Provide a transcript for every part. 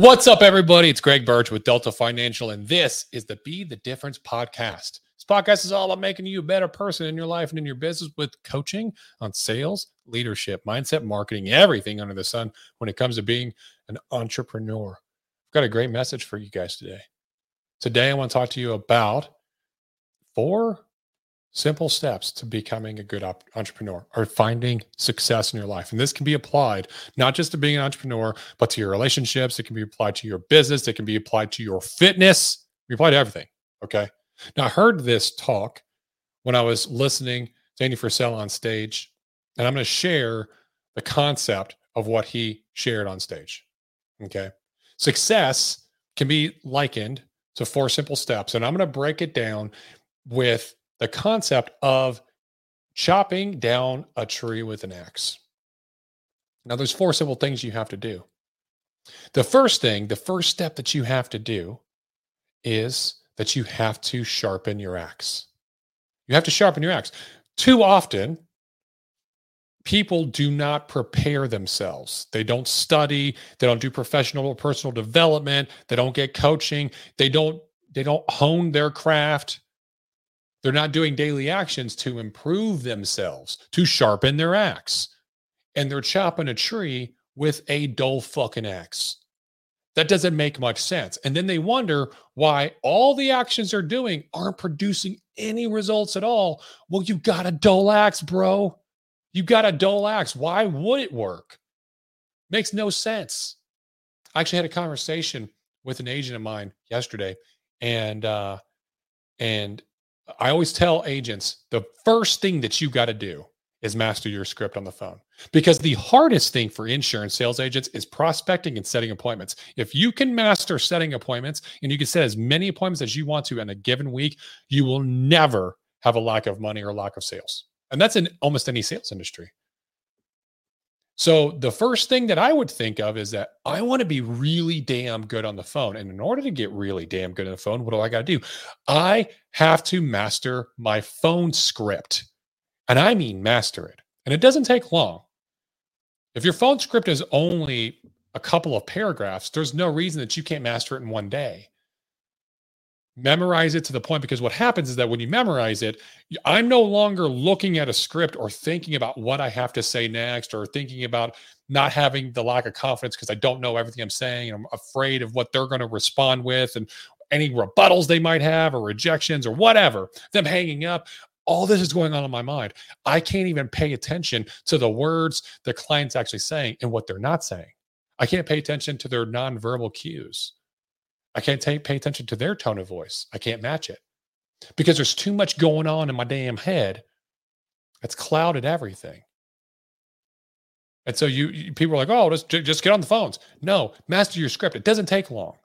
What's up, everybody? It's Greg Birch with Delta Financial, and this is the Be the Difference podcast. This podcast is all about making you a better person in your life and in your business with coaching on sales, leadership, mindset, marketing, everything under the sun when it comes to being an entrepreneur. I've got a great message for you guys today. Today, I want to talk to you about four simple steps to becoming a good op- entrepreneur or finding success in your life. And this can be applied not just to being an entrepreneur, but to your relationships. It can be applied to your business. It can be applied to your fitness. We apply to everything. Okay. Now, I heard this talk when I was listening to Andy Frisella on stage, and I'm going to share the concept of what he shared on stage. Okay. Success can be likened to four simple steps. And I'm going to break it down with the concept of chopping down a tree with an axe. Now, there's four simple things you have to do. The first thing, the first step that you have to do is that you have to sharpen your axe. You have to sharpen your axe. Too often, people do not prepare themselves. They don't study, they don't do professional or personal development, they don't get coaching, they don't they don't hone their craft. They're not doing daily actions to improve themselves, to sharpen their axe. And they're chopping a tree with a dull fucking axe. That doesn't make much sense. And then they wonder why all the actions they're doing aren't producing any results at all. Well, you got a dull axe, bro. You got a dull axe. Why would it work? Makes no sense. I actually had a conversation with an agent of mine yesterday, and uh, and I always tell agents the first thing that you got to do is master your script on the phone because the hardest thing for insurance sales agents is prospecting and setting appointments. If you can master setting appointments and you can set as many appointments as you want to in a given week, you will never have a lack of money or lack of sales. And that's in almost any sales industry. So the first thing that I would think of is that I want to be really damn good on the phone. And in order to get really damn good on the phone, what do I got to do? I have to master my phone script. And I mean master it. And it doesn't take long. If your phone script is only a couple of paragraphs, there's no reason that you can't master it in one day memorize it to the point because what happens is that when you memorize it i'm no longer looking at a script or thinking about what i have to say next or thinking about not having the lack of confidence because i don't know everything i'm saying i'm afraid of what they're going to respond with and any rebuttals they might have or rejections or whatever them hanging up. All this is going on in my mind. I can't even pay attention to the words the client's actually saying and what they're not saying. I can't pay attention to their nonverbal cues I can't take, pay attention to their tone of voice. I can't match it because there's too much going on in my damn head that's clouded everything. And so you, you people are like, oh, just just get on the phones. No, master your script. It doesn't take long.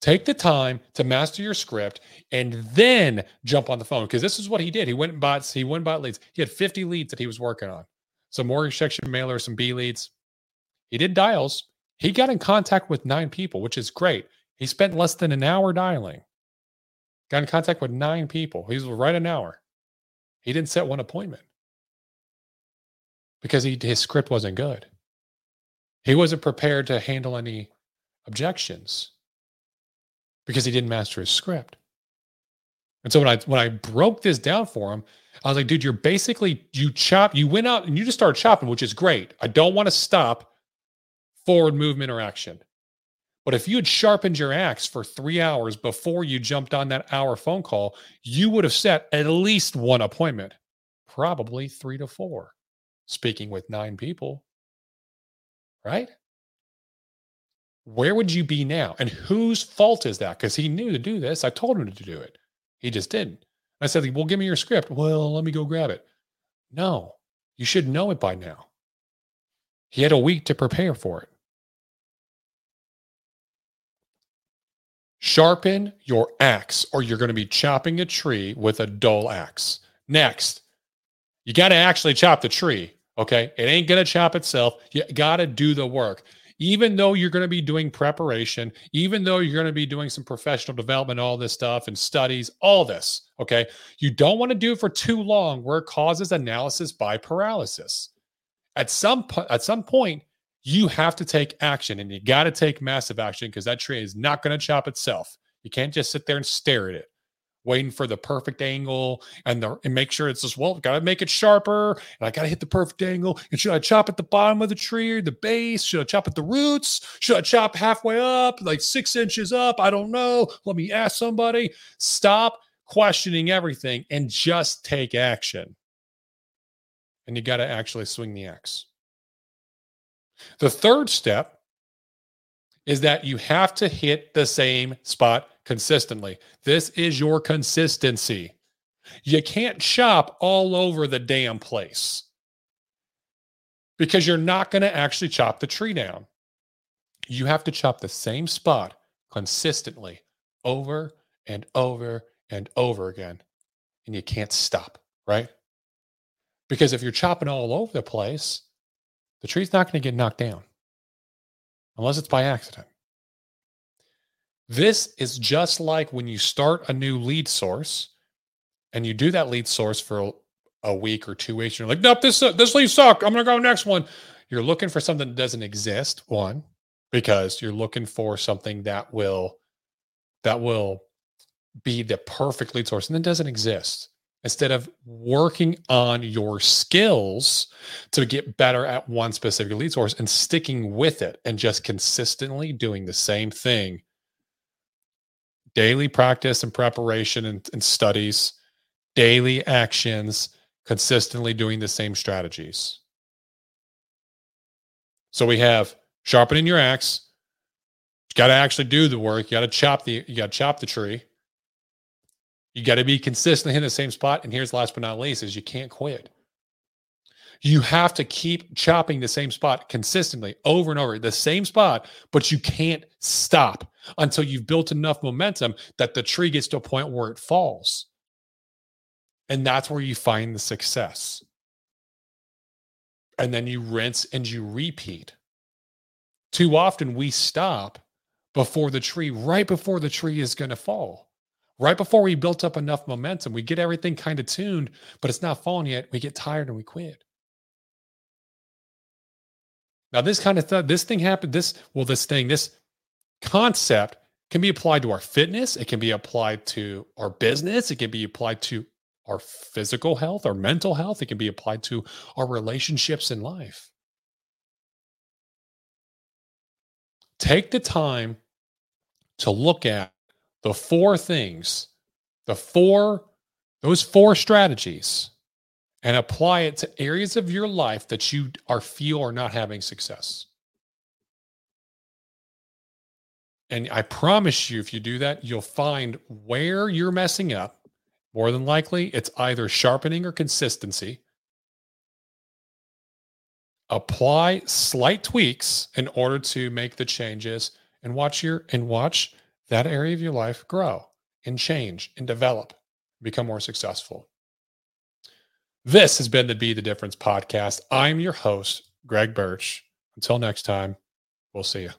Take the time to master your script and then jump on the phone because this is what he did. He went and bought he went and bought leads. He had 50 leads that he was working on. Some mortgage protection mailers, some B leads. He did dials. He got in contact with nine people, which is great. He spent less than an hour dialing. Got in contact with nine people. He was right an hour. He didn't set one appointment because he, his script wasn't good. He wasn't prepared to handle any objections because he didn't master his script. And so when I when I broke this down for him, I was like, dude, you're basically you chop, you went out and you just started chopping, which is great. I don't want to stop forward movement or action. But if you had sharpened your axe for three hours before you jumped on that hour phone call, you would have set at least one appointment, probably three to four, speaking with nine people. Right? Where would you be now? And whose fault is that? Because he knew to do this. I told him to do it. He just didn't. I said, Well, give me your script. Well, let me go grab it. No, you should know it by now. He had a week to prepare for it. Sharpen your axe, or you're going to be chopping a tree with a dull axe. Next, you got to actually chop the tree. Okay. It ain't going to chop itself. You got to do the work. Even though you're going to be doing preparation, even though you're going to be doing some professional development, all this stuff and studies, all this. Okay. You don't want to do it for too long where it causes analysis by paralysis. At some, at some point, You have to take action and you got to take massive action because that tree is not going to chop itself. You can't just sit there and stare at it, waiting for the perfect angle and, the, and make sure it's just, well, got to make it sharper and I got to hit the perfect angle. And should I chop at the bottom of the tree or the base? Should I chop at the roots? Should I chop halfway up, like six inches up? I don't know. Let me ask somebody. Stop questioning everything and just take action. And you got to actually swing the axe. The third step is that you have to hit the same spot consistently. This is your consistency. You can't chop all over the damn place because you're not going to actually chop the tree down. You have to chop the same spot consistently over and over and over again. And you can't stop, right? Because if you're chopping all over the place, the tree's not going to get knocked down unless it's by accident. This is just like when you start a new lead source and you do that lead source for a week or two weeks. You're like, nope, this, uh, this lead suck. I'm going to go next one. You're looking for something that doesn't exist. One, because you're looking for something that will, that will be the perfect lead source and it doesn't exist instead of working on your skills to get better at one specific lead source and sticking with it and just consistently doing the same thing. Daily practice and preparation and, and studies daily actions consistently doing the same strategies. So we have sharpening your axe. You got to actually do the work. You got to chop the you got to chop the tree you got to be consistently in the same spot. And here's last but not least is you can't quit. You have to keep chopping the same spot consistently over and over, the same spot, but you can't stop until you've built enough momentum that the tree gets to a point where it falls. And that's where you find the success. And then you rinse and you repeat. Too often we stop before the tree, right before the tree is going to fall right before we built up enough momentum, we get everything kind of tuned, but it's not falling yet. We get tired and we quit. Now, this kind of stuff, this thing happened, this, well, this thing, this concept can be applied to our fitness. It can be applied to our business. It can be applied to our physical health, our mental health. It can be applied to our relationships in life. Take the time to look at the four things, the four, those four strategies, and apply it to areas of your life that you are feel are not having success. And I promise you, if you do that, you'll find where you're messing up. More than likely, it's either sharpening or consistency. Apply slight tweaks in order to make the changes and watch your and watch that area of your life grow and change and develop, become more successful. This has been the Be the Difference podcast. I'm your host, Greg Birch. Until next time, we'll see you.